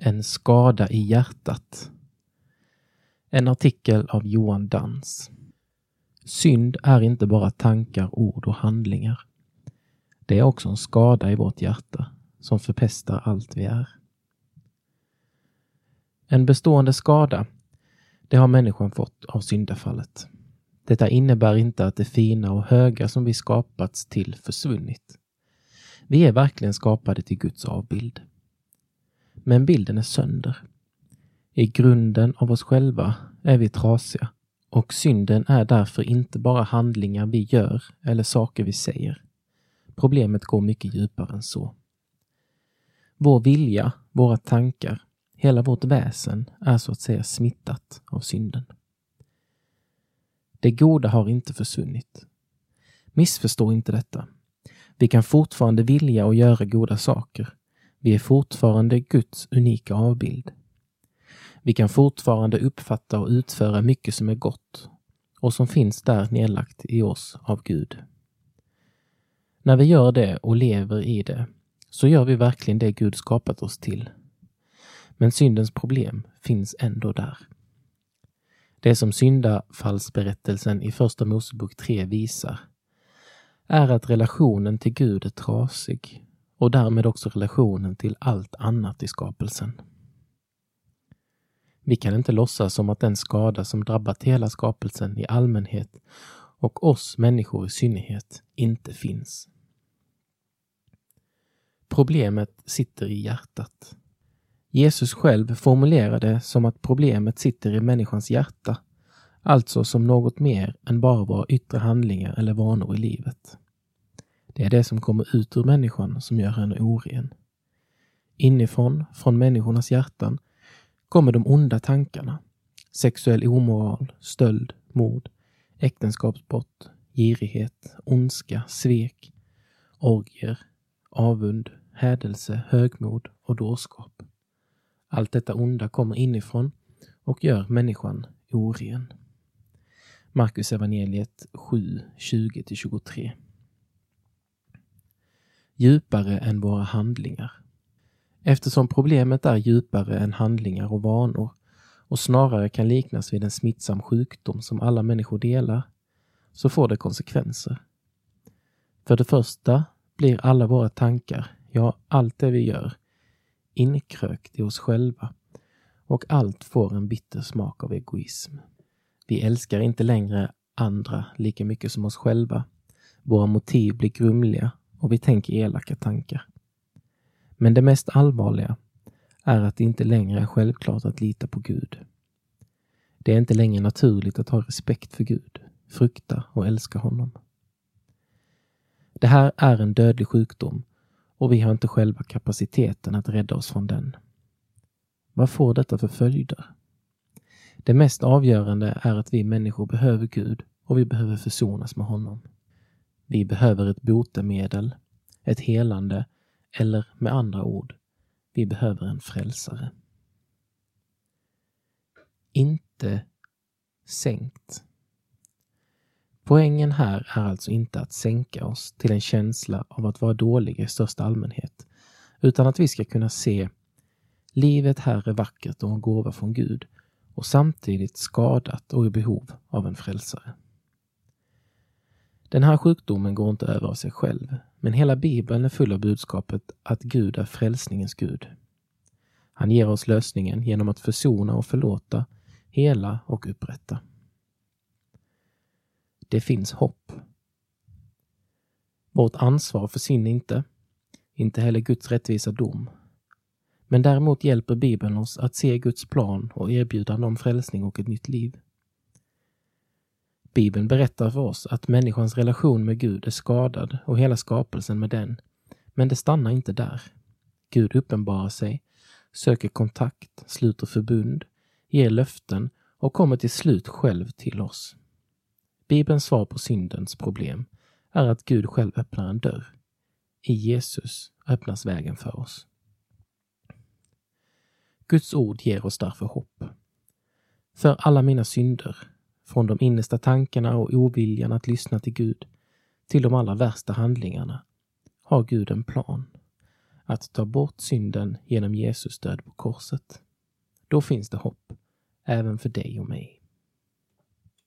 En skada i hjärtat. En artikel av Johan Dans. Synd är inte bara tankar, ord och handlingar. Det är också en skada i vårt hjärta som förpestar allt vi är. En bestående skada, det har människan fått av syndafallet. Detta innebär inte att det fina och höga som vi skapats till försvunnit. Vi är verkligen skapade till Guds avbild. Men bilden är sönder. I grunden av oss själva är vi trasiga och synden är därför inte bara handlingar vi gör eller saker vi säger. Problemet går mycket djupare än så. Vår vilja, våra tankar, hela vårt väsen är så att säga smittat av synden. Det goda har inte försvunnit. Missförstå inte detta. Vi kan fortfarande vilja och göra goda saker. Vi är fortfarande Guds unika avbild. Vi kan fortfarande uppfatta och utföra mycket som är gott och som finns där nedlagt i oss av Gud. När vi gör det och lever i det så gör vi verkligen det Gud skapat oss till. Men syndens problem finns ändå där. Det som syndafallsberättelsen i Första Mosebok 3 visar är att relationen till Gud är trasig och därmed också relationen till allt annat i skapelsen. Vi kan inte låtsas som att den skada som drabbat hela skapelsen i allmänhet och oss människor i synnerhet inte finns. Problemet sitter i hjärtat. Jesus själv formulerar det som att problemet sitter i människans hjärta, alltså som något mer än bara våra yttre handlingar eller vanor i livet. Det är det som kommer ut ur människan som gör henne oren. Inifrån, från människornas hjärtan, kommer de onda tankarna. Sexuell omoral, stöld, mord, äktenskapsbrott, girighet, ondska, svek, orgier, avund, hädelse, högmod och dårskap. Allt detta onda kommer inifrån och gör människan oren. Markus evangeliet 7, 20-23. Djupare än våra handlingar. Eftersom problemet är djupare än handlingar och vanor och snarare kan liknas vid en smittsam sjukdom som alla människor delar, så får det konsekvenser. För det första blir alla våra tankar, ja, allt det vi gör, inkrökt i oss själva och allt får en bitter smak av egoism. Vi älskar inte längre andra lika mycket som oss själva. Våra motiv blir grumliga och vi tänker elaka tankar. Men det mest allvarliga är att det inte längre är självklart att lita på Gud. Det är inte längre naturligt att ha respekt för Gud, frukta och älska honom. Det här är en dödlig sjukdom och vi har inte själva kapaciteten att rädda oss från den. Vad får detta för följder? Det mest avgörande är att vi människor behöver Gud och vi behöver försonas med honom. Vi behöver ett botemedel, ett helande eller med andra ord, vi behöver en frälsare. Inte sänkt. Poängen här är alltså inte att sänka oss till en känsla av att vara dåliga i största allmänhet, utan att vi ska kunna se livet här är vackert och en gåva från Gud och samtidigt skadat och i behov av en frälsare. Den här sjukdomen går inte över av sig själv, men hela Bibeln är full av budskapet att Gud är frälsningens Gud. Han ger oss lösningen genom att försona och förlåta, hela och upprätta. Det finns hopp. Vårt ansvar försvinner inte, inte heller Guds rättvisa dom. Men däremot hjälper Bibeln oss att se Guds plan och erbjudande om frälsning och ett nytt liv. Bibeln berättar för oss att människans relation med Gud är skadad och hela skapelsen med den. Men det stannar inte där. Gud uppenbarar sig, söker kontakt, sluter förbund, ger löften och kommer till slut själv till oss. Bibelns svar på syndens problem är att Gud själv öppnar en dörr. I Jesus öppnas vägen för oss. Guds ord ger oss därför hopp. För alla mina synder, från de innersta tankarna och oviljan att lyssna till Gud till de allra värsta handlingarna, har Gud en plan. att ta bort synden genom Jesus död på korset. Då finns det hopp, även för dig och mig.